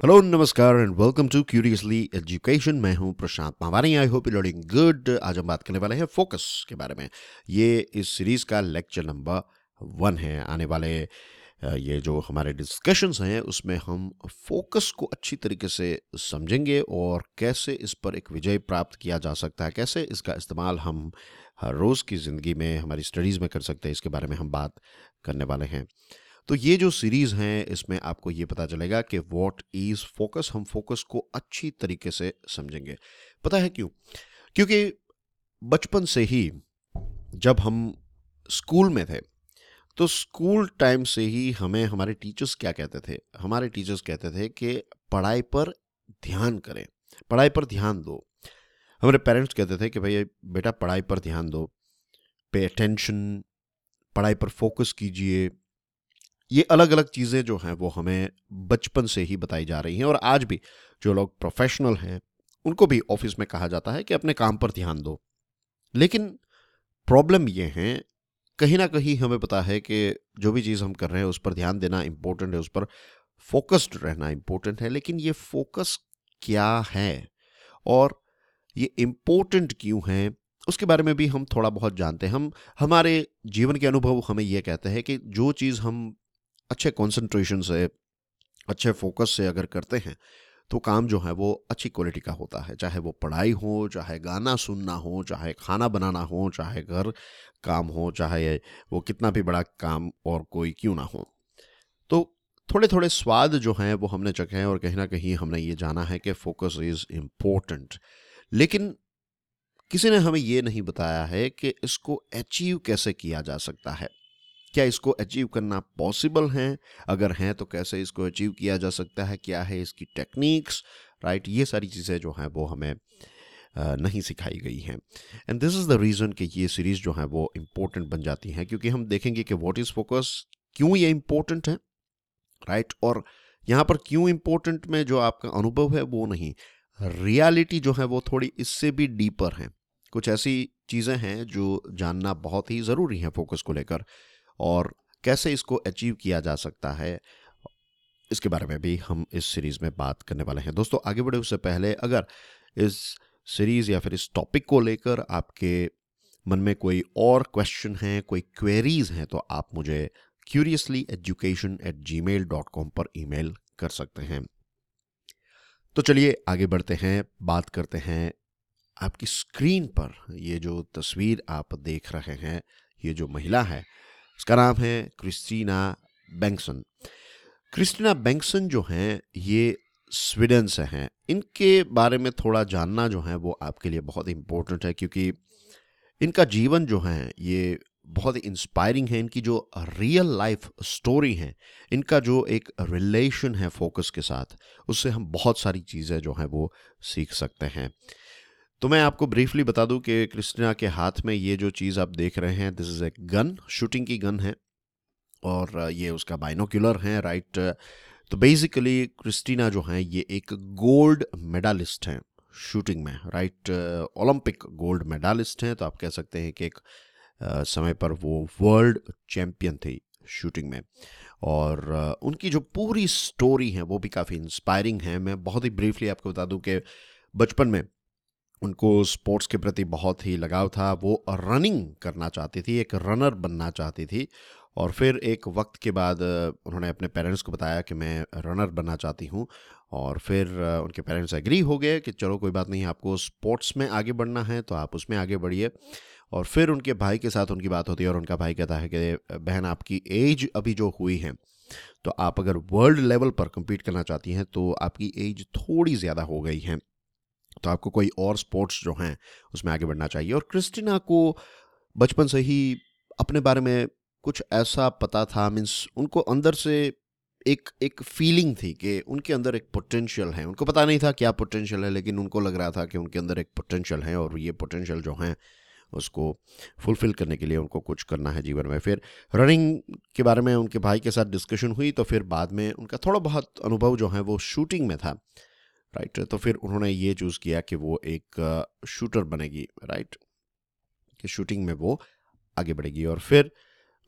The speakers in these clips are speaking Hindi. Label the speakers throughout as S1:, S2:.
S1: हेलो नमस्कार and welcome to curiously education मैं हूँ Prashant Mavani. I hope you learning good आज हम बात करने वाले हैं फोकस के बारे में। ये इस सीरीज़ का लेक्चर नंबर वन है। आने वाले ये जो हमारे डिस्कशंस हैं, उसमें हम फोकस को अच्छी तरीके से समझेंगे और कैसे इस पर एक विजय प्राप्त किया जा सकता है, कैसे इसका इस्तेमाल हम हर रोज़ की ज़िंदगी में, हमारी स्टडीज़ में कर सकते हैं, इसके बारे में हम बात करने वाले हैं। तो ये जो सीरीज़ हैं, इसमें आपको ये पता चलेगा कि वॉट इज़ फोकस हम फोकस को अच्छी तरीके से समझेंगे। पता है क्यों? क्योंकि बचपन से ही जब हम स्कूल में थे तो स्कूल टाइम से ही हमें हमारे टीचर्स क्या कहते थे? हमारे टीचर्स कहते थे कि पढ़ाई पर ध्यान करें, पढ़ाई पर ध्यान दो। हमारे पेरेंट्स कहते थे कि भाई, बेटा पढ़ाई पर ध्यान दो पे अटेंशन पढ़ाई पर फोकस कीजिए ये अलग अलग चीज़ें जो हैं वो हमें बचपन से ही बताई जा रही हैं और आज भी जो लोग प्रोफेशनल हैं, उनको भी ऑफ़िस में कहा जाता है कि अपने काम पर ध्यान दो। लेकिन प्रॉब्लम ये है, कहीं ना कहीं हमें पता है कि जो भी चीज़ हम कर रहे हैं उस पर ध्यान देना इम्पोर्टेंट है, उस पर फोकस्ड रहना इम्पोर्टेंट है, लेकिन ये फोकस क्या है? और ये इम्पोर्टेंट क्यों है? उसके बारे में भी हम थोड़ा बहुत जानते हैं। हम, हमारे जीवन के अनुभव हमें यह कहते हैं कि जो चीज़ हम अच्छे कॉन्सेंट्रेशन से, अच्छे फोकस से अगर करते हैं तो काम जो है वो अच्छी क्वालिटी का होता है। चाहे वो पढ़ाई हो, चाहे गाना सुनना हो, चाहे खाना बनाना हो, चाहे घर काम हो, चाहे वो कितना भी बड़ा काम और कोई क्यों ना हो। तो थोड़े थोड़े स्वाद जो हैं वो हमने चखे हैं और कहीं ना कहीं हमने ये जाना है कि फोकस इज़ इम्पोर्टेंट लेकिन किसी ने हमें ये नहीं बताया है कि इसको अचीव कैसे किया जा सकता है। क्या इसको अचीव करना पॉसिबल है? अगर हैं तो कैसे इसको अचीव किया जा सकता है? क्या है इसकी टेक्निक्स राइट ये सारी चीज़ें जो हैं, वो हमें नहीं सिखाई गई हैं। And this is the reason कि ये सीरीज़ जो है, वो इम्पोर्टेंट बन जाती हैं, क्योंकि हम देखेंगे कि वॉट इज़ फोकस क्यों ये इम्पोर्टेंट है? राइट और यहाँ पर क्यों इम्पोर्टेंट में जो आपका अनुभव है, वो नहीं। रियलिटी जो है, वो थोड़ी इससे भी डीपर है। कुछ ऐसी चीज़ें हैं, जो जानना बहुत ही ज़रूरी है फोकस को लेकर। और कैसे इसको अचीव किया जा सकता है, इसके बारे में भी हम इस सीरीज़ में बात करने वाले हैं। दोस्तों, आगे बढ़े उससे पहले अगर इस सीरीज़ या फिर इस टॉपिक को लेकर आपके मन में कोई और क्वेश्चन है, कोई क्वेरीज हैं तो आप मुझे curiously education at gmail dot com पर ईमेल कर सकते हैं। तो चलिए आगे बढ़ते हैं, बात करते हैं आपकी स्क्रीन पर। ये जो तस्वीर आप देख रहे हैं, ये जो महिला है इसका नाम है क्रिस्टीना बैंक्सन। क्रिस्टीना बैंक्सन जो हैं, ये स्वीडन से हैं। इनके बारे में थोड़ा जानना जो है, वो आपके लिए बहुत इम्पोर्टेंट है, क्योंकि इनका जीवन जो है, ये बहुत ही इंस्पायरिंग है। इनकी जो रियल लाइफ स्टोरी है, इनका जो एक रिलेशन है फोकस के साथ, उससे हम बहुत सारी चीज़ें जो हैं, वो सीख सकते हैं। तो मैं आपको ब्रीफली बता दूँ कि क्रिस्टिना के हाथ में ये जो चीज़ आप देख रहे हैं this is a gun shooting की गन है, और ये उसका बाइनोक्यूलर है राइट तो बेसिकली क्रिस्टीना जो है, ये एक गोल्ड मेडलिस्ट हैं शूटिंग में राइट ओलंपिक गोल्ड मेडलिस्ट हैं तो आप कह सकते हैं कि एक समय पर वो वर्ल्ड चैम्पियन थी शूटिंग में। और उनकी जो पूरी स्टोरी है, वो भी काफ़ी इंस्पायरिंग है। मैं बहुत ही ब्रीफली आपको बता दूँ कि बचपन में उनको स्पोर्ट्स के प्रति बहुत ही लगाव था। वो रनिंग करना चाहती थी, एक रनर बनना चाहती थी और फिर एक वक्त के बाद उन्होंने अपने पेरेंट्स को बताया कि मैं रनर बनना चाहती हूँ और फिर उनके पेरेंट्स एग्री हो गए कि चलो कोई बात नहीं, आपको स्पोर्ट्स में आगे बढ़ना है तो आप उसमें आगे बढ़िए। और फिर उनके भाई के साथ उनकी बात होती है और उनका भाई कहता है कि बहन आपकी एज अभी जो हुई है तो आप अगर वर्ल्ड लेवल पर कम्पीट करना चाहती हैं तो आपकी एज थोड़ी ज़्यादा हो गई है। तो आपको कोई और स्पोर्ट्स जो हैं, उसमें आगे बढ़ना चाहिए। और क्रिस्टिना को बचपन से ही अपने बारे में कुछ ऐसा पता था मीन्स उनको अंदर से एक एक फीलिंग थी कि उनके अंदर एक पोटेंशियल है। उनको पता नहीं था क्या पोटेंशियल है, लेकिन उनको लग रहा था कि उनके अंदर एक पोटेंशियल है और ये पोटेंशियल जो हैं, उसको फुलफ़िल करने के लिए उनको कुछ करना है जीवन में। फिर रनिंग के बारे में उनके भाई के साथ डिस्कशन हुई तो फिर बाद में उनका थोड़ा बहुत अनुभव जो है वो शूटिंग में था। राइट? तो फिर उन्होंने ये चूज़ किया कि वो एक शूटर बनेगी, राइट? कि शूटिंग में वो आगे बढ़ेगी और फिर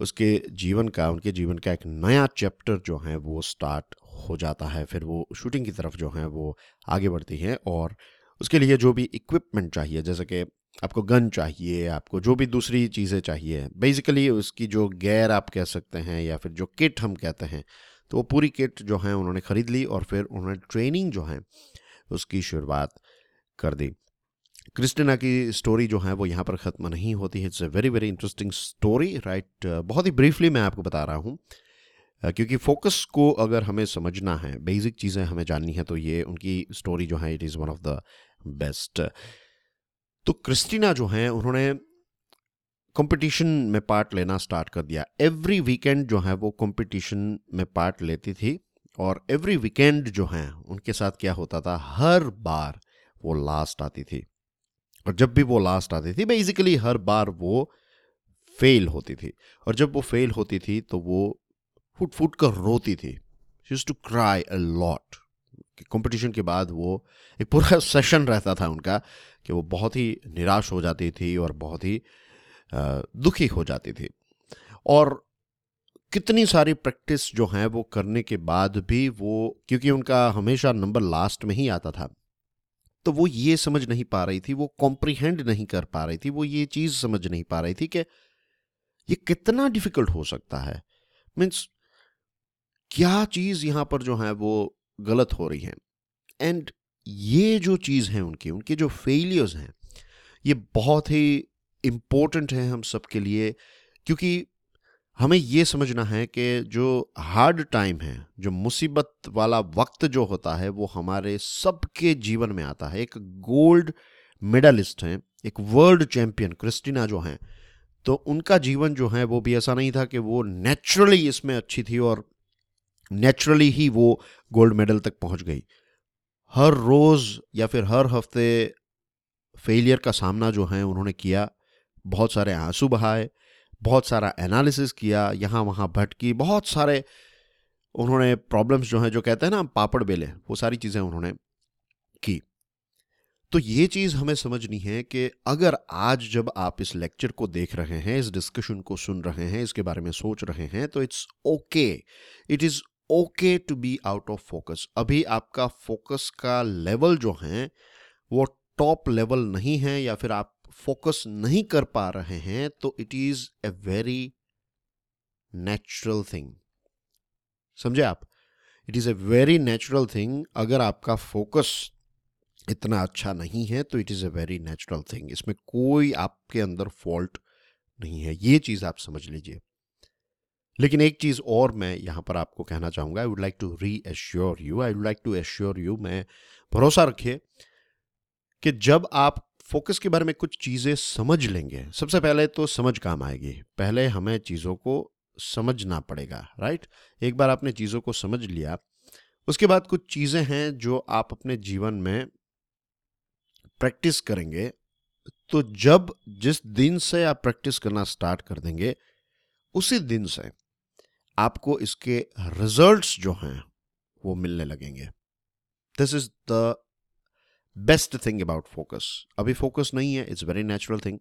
S1: उसके जीवन का, उनके जीवन का एक नया चैप्टर जो है वो स्टार्ट हो जाता है। फिर वो शूटिंग की तरफ़ जो है वो आगे बढ़ती हैं और उसके लिए जो भी इक्विपमेंट चाहिए, जैसे कि आपको गन चाहिए, आपको जो भी दूसरी चीज़ें चाहिए, बेसिकली उसकी जो गैर आप कह सकते हैं या फिर जो किट हम कहते हैं तो वो पूरी किट जो है उन्होंने ख़रीद ली और फिर उन्होंने ट्रेनिंग जो है उसकी शुरुआत कर दी। क्रिस्टिना की स्टोरी जो है वो यहाँ पर ख़त्म नहीं होती है। It's a very very interesting story, right? बहुत ही ब्रीफली मैं आपको बता रहा हूँ क्योंकि फोकस को अगर हमें समझना है, बेसिक चीज़ें हमें जाननी है तो ये उनकी स्टोरी जो है, it is one of the best. तो क्रिस्टिना जो है, उन्होंने कंपटीशन में पार्ट लेना स्टार्ट कर दिया। एवरी वीकेंड जो है वो कंपटीशन में पार्ट लेती थी और एवरी वीकेंड जो है उनके साथ क्या होता था? हर बार वो लास्ट आती थी। और जब भी वो लास्ट आती थी बेसिकली हर बार वो फेल होती थी। और जब वो फेल होती थी तो वो फुट फुट कर रोती थी। Use to cry a lot competition के बाद वो एक पूरा सेशन रहता था उनका कि वो बहुत ही निराश हो जाती थी और बहुत ही दुखी हो जाती थी। और कितनी सारी प्रैक्टिस जो है वो करने के बाद भी वो, क्योंकि उनका हमेशा नंबर लास्ट में ही आता था तो वो ये समझ नहीं पा रही थी, वो कॉम्प्रीहेंड नहीं कर पा रही थी, वो ये चीज़ समझ नहीं पा रही थी कि ये कितना डिफ़िकल्ट हो सकता है। मीन्स क्या चीज़ यहाँ पर जो है वो गलत हो रही है? एंड ये जो चीज़ है उनकी, उनके जो फेलियर्स हैं, ये बहुत ही इम्पोर्टेंट है हम सबके लिए, क्योंकि हमें ये समझना है कि जो हार्ड टाइम है, जो मुसीबत वाला वक्त जो होता है, वो हमारे सबके जीवन में आता है। एक गोल्ड मेडलिस्ट हैं, एक वर्ल्ड चैंपियन क्रिस्टिना जो हैं तो उनका जीवन जो है वो भी ऐसा नहीं था कि वो नेचुरली इसमें अच्छी थी और नेचुरली ही वो गोल्ड मेडल तक पहुँच गई। हर रोज़ या फिर हर हफ़्ते फेलियर का सामना जो है उन्होंने किया बहुत सारे आँसू बहाए, बहुत सारा एनालिसिस किया, यहाँ वहाँ भटकी, बहुत सारे उन्होंने प्रॉब्लम्स जो हैं, जो कहते हैं ना, पापड़ बेले, वो सारी चीज़ें उन्होंने की। तो ये चीज़ हमें समझनी है कि अगर आज जब आप इस लेक्चर को देख रहे हैं, इस डिस्कशन को सुन रहे हैं, इसके बारे में सोच रहे हैं तो it's okay it is okay to be out of focus अभी आपका फोकस का लेवल जो है, वो टॉप लेवल नहीं है या फिर आप फोकस नहीं कर पा रहे हैं तो it is a very natural thing समझे आप? It is a very natural thing अगर आपका फोकस इतना अच्छा नहीं है तो it is a very natural thing इसमें कोई आपके अंदर फॉल्ट नहीं है। ये चीज़ आप समझ लीजिए। लेकिन एक चीज़ और मैं यहाँ पर आपको कहना चाहूँगा। I would like to reassure you I would like to assure you मैं भरोसा रखिए कि जब आप फोकस के बारे में कुछ चीज़ें समझ लेंगे। सबसे पहले तो समझ काम आएगी। पहले हमें चीज़ों को समझना पड़ेगा राइट एक बार आपने चीज़ों को समझ लिया, उसके बाद कुछ चीज़ें हैं जो आप अपने जीवन में प्रैक्टिस करेंगे। तो जब जिस दिन से आप प्रैक्टिस करना स्टार्ट कर देंगे, उसी दिन से आपको इसके रिजल्ट्स जो हैं, वो मिलने लगेंगे। This is the best thing about focus अभी फोकस नहीं है it's very natural thing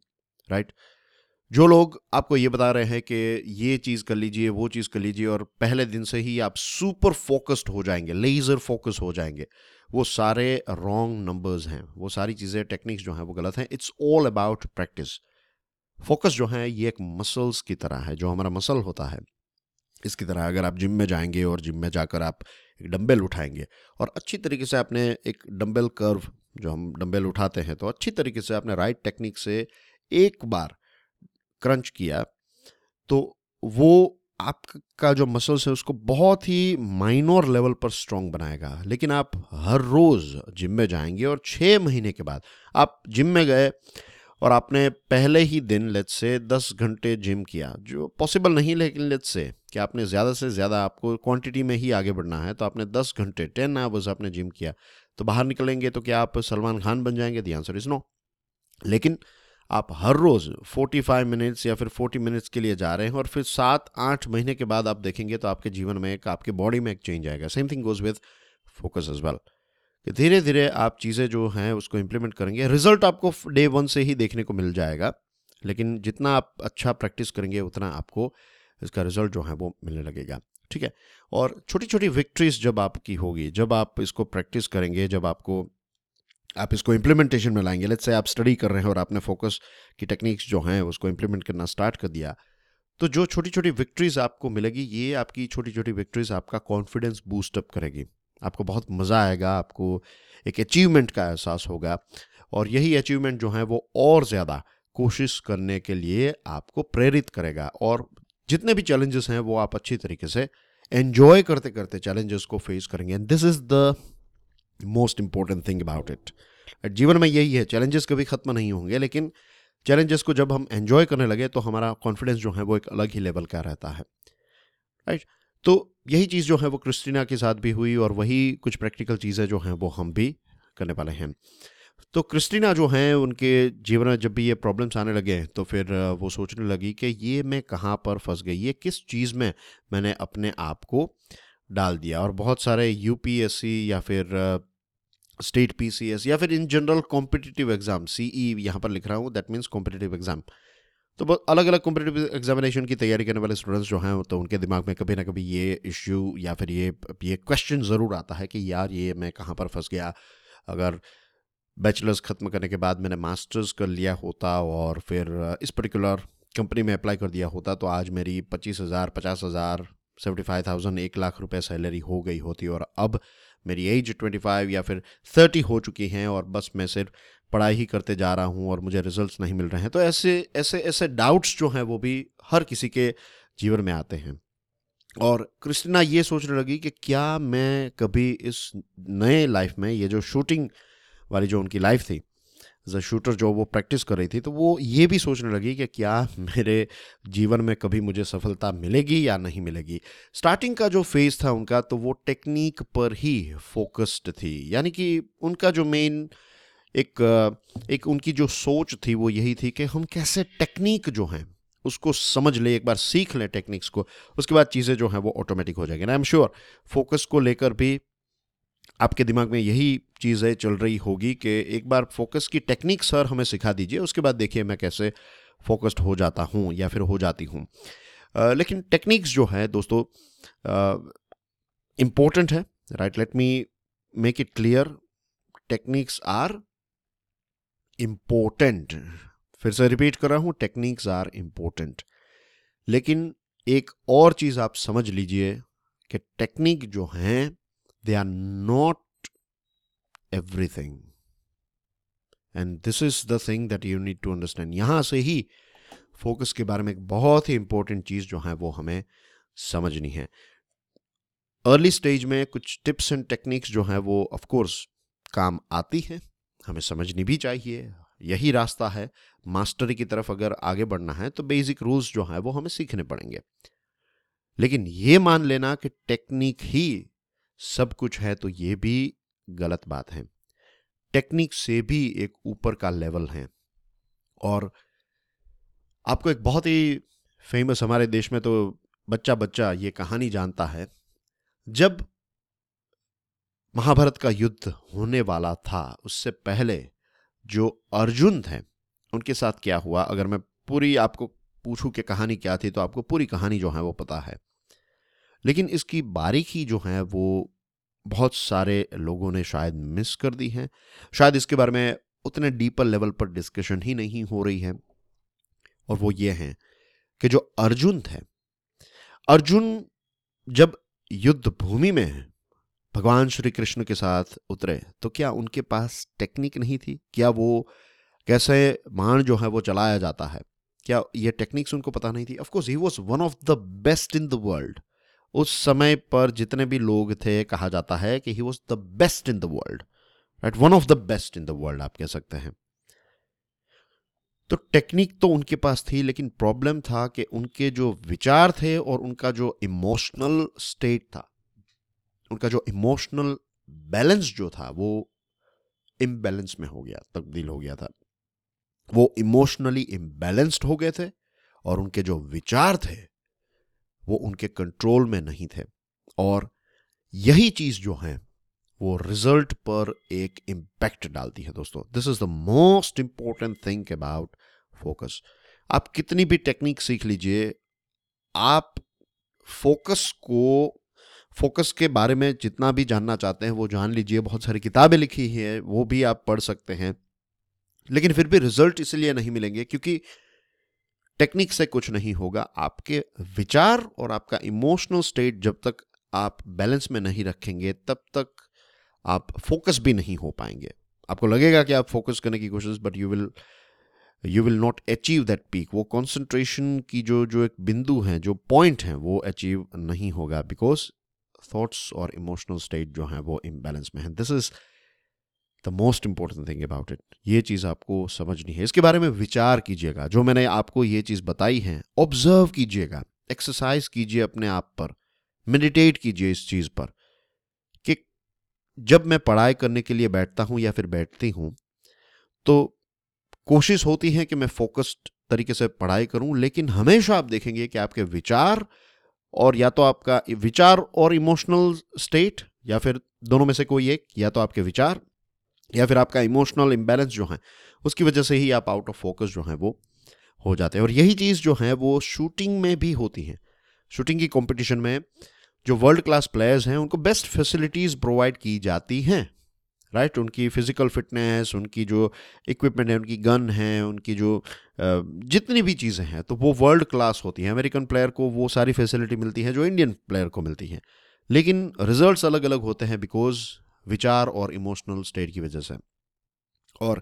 S1: right जो लोग आपको ये बता रहे हैं कि ये चीज़ कर लीजिए, वो चीज़ कर लीजिए और पहले दिन से ही आप सुपर फोकस्ड हो जाएँगे लेजर फोकस हो जाएँगे। वो सारे रॉन्ग नंबर्स हैं, वो सारी चीज़ें टेक्निक्स जो हैं, वो गलत हैं। It's all about practice focus जो है, ये एक मसल्स की तरह है, जो हमारा मसल होता है। इसकी तरह अगर आप जिम में जाएँगे और जिम में जाकर आप एक डंबल उठाएँगे और अच्छी तरीके से आपने एक डंबल कर्व जो हम डंबल उठाते हैं तो अच्छी तरीके से आपने राइट टेक्निक से एक बार क्रंच किया तो वो आपका जो मसल्स है, उसको बहुत ही माइनर लेवल पर स्ट्रांग बनाएगा। लेकिन आप हर रोज़ जिम में जाएँगे और छः महीने के बाद आप जिम में गए और आपने पहले ही दिन लेट से दस घंटे जिम किया, जो पॉसिबल नहीं, लेकिन लेट से कि आपने ज़्यादा से ज़्यादा आपको क्वांटिटी में ही आगे बढ़ना है तो आपने दस घंटे टेन आवर्स आपने जिम किया। तो बाहर निकलेंगे तो क्या आप सलमान खान बन जाएँगे? दी आंसर इज़ नो लेकिन आप हर रोज़ 45 मिनट्स या फिर 40 मिनट्स के लिए जा रहे हैं और फिर सात, आठ महीने के बाद आप देखेंगे तो आपके जीवन में एक, आपके बॉडी में एक चेंज आएगा। Same thing goes with focus as well कि धीरे धीरे आप चीज़ें जो हैं उसको इम्प्लीमेंट करेंगे। रिज़ल्ट आपको डे वन से ही देखने को मिल जाएगा, लेकिन जितना आप अच्छा प्रैक्टिस करेंगे, उतना आपको इसका रिज़ल्ट जो है वो मिलने लगेगा। ठीक है? और छोटी छोटी विक्ट्रीज जब आपकी होगी, जब आप इसको प्रैक्टिस करेंगे, जब आपको, आप इसको इम्प्लीमेंटेशन में लाएँगे लेट्स से आप स्टडी कर रहे हैं और आपने फोकस की टेक्निक्स जो हैं, उसको इम्प्लीमेंट करना स्टार्ट कर दिया तो जो छोटी छोटी विक्ट्रीज आपको मिलेगी, ये आपकी छोटी छोटी विक्ट्रीज आपका कॉन्फिडेंस बूस्टअप करेगी। आपको बहुत मज़ा आएगा, आपको एक अचीवमेंट का एहसास होगा और यही अचीवमेंट जो है, वो और ज़्यादा कोशिश करने के लिए आपको प्रेरित करेगा और जितने भी चैलेंजेस हैं, वो आप अच्छी तरीके से एंजॉय करते करते चैलेंजेस को फेस करेंगे। And this is the most important thing about it जीवन में यही है चैलेंजेस कभी ख़त्म नहीं होंगे, लेकिन चैलेंजेस को जब हम एंजॉय करने लगे तो हमारा कॉन्फिडेंस जो है, वो एक अलग ही लेवल का रहता है। Right right? तो यही चीज़ जो है, वो क्रिस्टीना के साथ भी हुई और वही कुछ प्रैक्टिकल चीज़ें जो हैं, वो हम भी करने वाले हैं। तो क्रिस्टीना जो हैं, उनके जीवन में जब भी ये प्रॉब्लम्स आने लगे तो फिर वो सोचने लगी कि ये मैं कहाँ पर फंस गई? ये किस चीज़ में मैंने अपने आप को डाल दिया? और बहुत सारे यूपीएससी या फिर स्टेट पीसीएस या फिर इन जनरल कॉम्पिटिटिव एग्ज़ाम सीई यहाँ पर लिख रहा हूँ दैट मीन्स कॉम्पिटिटिव एग्ज़ाम तो बहुत अलग अलग कॉम्पिटेटिव एग्जामिनेशन की तैयारी करने वाले स्टूडेंट्स जो हैं तो उनके दिमाग में कभी ना कभी ये इश्यू या फिर ये ये क्वेश्चन ज़रूर आता है कि यार ये मैं कहाँ पर फंस गया? अगर बैचलर्स ख़त्म करने के बाद मैंने मास्टर्स कर लिया होता और फिर, इस पर्टिकुलर कंपनी में अप्लाई कर दिया होता तो आज मेरी पच्चीस हज़ार, पचास हज़ार सेवेंटी फाइव थाउज़ेंड एक लाख रुपए सैलरी हो गई होती और अब मेरी एज ट्वेंटी फाइव या फिर थर्टी हो चुकी हैं और बस मैं सिर्फ़ पढ़ाई ही करते जा रहा हूँ और मुझे रिजल्ट्स नहीं मिल रहे हैं। तो ऐसे ऐसे ऐसे डाउट्स जो हैं वो भी हर किसी के जीवन में आते हैं। और क्रिस्टिना ये सोचने लगी कि क्या मैं कभी इस नए लाइफ में ये जो शूटिंग वाली जो उनकी लाइफ थी एज अ शूटर जो वो प्रैक्टिस कर रही थी तो वो ये भी सोचने लगी कि क्या मेरे जीवन में कभी मुझे सफलता मिलेगी या नहीं मिलेगी। स्टार्टिंग का जो फ़ेज़ था उनका तो वो टेक्निक पर ही फोकस्ड थी। यानी कि उनका जो मेन एक एक उनकी जो सोच थी वो यही थी कि हम कैसे टेक्निक जो हैं, उसको समझ ले, एक बार सीख लें टेक्निक्स को, उसके बाद चीज़ें जो हैं वो ऑटोमेटिक हो जाएँगी। आई एम श्योर फोकस को लेकर भी आपके दिमाग में यही चीज़ें चल रही होगी कि एक बार फोकस की टेक्निक सर हमें सिखा दीजिए, उसके बाद देखिए मैं कैसे फोकस्ड हो जाता हूँ या फिर हो जाती हूँ। लेकिन टेक्निक्स जो है दोस्तों इम्पोर्टेंट है right let me make it clear techniques are important फिर से रिपीट कर रहा हूँ टेक्निक्स आर इम्पोर्टेंट लेकिन एक और चीज़ आप समझ लीजिए कि टेक्निक जो हैं they are not everything. And this is the thing that you need to understand यहाँ से ही फोकस के बारे में एक बहुत ही इंपॉर्टेंट चीज़ जो है वो हमें समझनी है। अर्ली स्टेज में कुछ टिप्स एंड टेक्निक्स जो है वो ऑफकोर्स काम आती है। हमें समझनी भी चाहिए। यही रास्ता है। मास्टरी की तरफ़ अगर आगे बढ़ना है तो बेसिक रूल्स जो है वो हमें सीखने पड़ेंगे। लेकिन ये मान लेना कि टेक्निक ही सब कुछ है तो ये भी गलत बात है। टेक्निक से भी एक ऊपर का लेवल है। और आपको एक बहुत ही फ़ेमस हमारे देश में तो बच्चा बच्चा ये कहानी जानता है। जब महाभारत का युद्ध होने वाला था, उससे पहले जो अर्जुन थे, उनके साथ क्या हुआ? अगर मैं पूरी आपको पूछूँ कि कहानी क्या थी तो आपको पूरी कहानी जो है वो पता है। लेकिन इसकी बारीकी जो है, वो बहुत सारे लोगों ने शायद मिस कर दी है। शायद इसके बारे में उतने डीपर लेवल पर डिस्कशन ही नहीं हो रही है। और वो ये हैं कि जो अर्जुन थे, अर्जुन जब युद्ध भूमि में भगवान श्री कृष्ण के साथ उतरे तो क्या उनके पास टेक्निक नहीं थी? क्या वो कैसे मान जो है, वो चलाया जाता है? क्या ये टेक्निक्स उनको पता नहीं थी? Of course he was one of the best in the world उस समय पर जितने भी लोग थे, कहा जाता है कि he was the best in the world right one of the best in the world आप कह सकते हैं। तो टेक्निक तो उनके पास थी, लेकिन प्रॉब्लम था कि उनके जो विचार थे और उनका जो इमोशनल स्टेट था, उनका जो इमोशनल बैलेंस जो था, वो इम्बैलेंस में हो गया, तब्दील हो गया था। वो इमोशनली इम्बैलेंस्ड हो गए थे और उनके जो विचार थे वो उनके कंट्रोल में नहीं थे। और यही चीज़ जो है, वो रिज़ल्ट पर एक इम्पैक्ट डालती है दोस्तों। This is the most important thing about focus आप कितनी भी टेक्निक सीख लीजिए, आप फोकस को फोकस के बारे में जितना भी जानना चाहते हैं, वो जान लीजिए। बहुत सारी किताबें लिखी हैं, वो भी आप पढ़ सकते हैं। लेकिन फिर भी रिज़ल्ट इसलिए नहीं मिलेंगे क्योंकि टेक्निक से कुछ नहीं होगा, आपके विचार और आपका इमोशनल स्टेट जब तक आप बैलेंस में नहीं रखेंगे, तब तक आप फोकस भी नहीं हो पाएँगे। आपको लगेगा कि आप फोकस करने की कोशिश but you will you will not achieve that peak वो कॉन्सेंट्रेशन की जो जो एक बिंदु है, जो पॉइंट है, वो अचीव नहीं होगा बिकॉज़ थॉट्स और इमोशनल स्टेट जो है, वो इम्बेलेंस में है। This is the most important thing about it ये चीज़ आपको समझनी है। इसके बारे में विचार कीजिएगा। जो मैंने आपको ये चीज़ बताई है ऑब्ज़र्व कीजिएगा। एक्सरसाइज कीजिए अपने आप पर। मेडिटेट कीजिए इस चीज़ पर कि जब मैं पढ़ाई करने के लिए बैठता हूँ या फिर बैठती हूँ तो कोशिश होती है कि मैं फोकस्ड तरीके से पढ़ाई करूँ, लेकिन हमेशा आप देखेंगे कि आपके विचार और या तो आपका विचार और इमोशनल स्टेट या फिर दोनों में से कोई एक, या तो आपके विचार या फिर आपका इमोशनल इम्बेलेंस जो है, उसकी वजह से ही आप आउट ऑफ़ फोकस जो है वो हो जाते हैं। और यही चीज़ जो है वो शूटिंग में भी होती है। शूटिंग की कंपटीशन में जो वर्ल्ड क्लास प्लेयर्स हैं, उनको बेस्ट फैसिलिटीज़ प्रोवाइड की जाती हैं। राइट उनकी फ़िज़िकल फिटनेस उनकी जो इक्विपमेंट है, उनकी गन है, उनकी जो जितनी भी चीज़ें हैं तो वो वर्ल्ड क्लास होती हैं। अमेरिकन प्लेयर को वो सारी फैसिलिटी मिलती है, जो इंडियन प्लेयर को मिलती हैं। लेकिन रिजल्ट्स अलग अलग होते हैं बिकॉज़ विचार और इमोशनल स्टेट की वजह से। और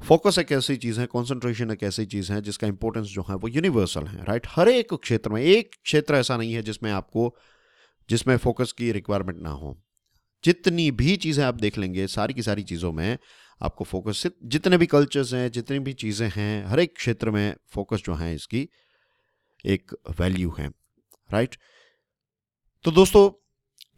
S1: फोकस एक ऐसी चीज़ है कॉन्सेंट्रेशन एक ऐसी चीज़ है, जिसका इंपॉर्टेंस जो है वो यूनिवर्सल है राइट हर एक क्षेत्र में, एक क्षेत्र ऐसा नहीं है जिसमें आपको, जिसमें फोकस की रिक्वायरमेंट ना हो। जितनी भी चीज़ें आप देख लेंगे, सारी की सारी चीज़ों में आपको फोकस जितने भी कल्चर्स हैं, जितनी भी चीज़ें हैं, हर एक क्षेत्र में फोकस जो है, इसकी एक वैल्यू है राइट तो दोस्तों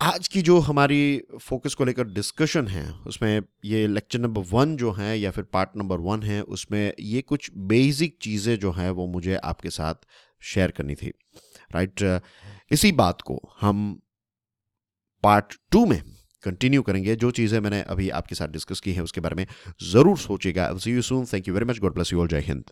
S1: आज की जो हमारी फोकस को लेकर डिस्कशन है, उसमें ये लेक्चर नंबर वन जो है या फिर पार्ट नंबर वन है, उसमें ये कुछ बेसिक चीज़ें जो हैं वो मुझे आपके साथ शेयर करनी थी। राइट इसी बात को हम पार्ट टू में कंटिन्यू करेंगे। जो चीज़ें मैंने अभी आपके साथ डिस्कस की है, उसके बारे में ज़रूर सोचिएगा। See you soon thank you very much God bless you all जय हिंद।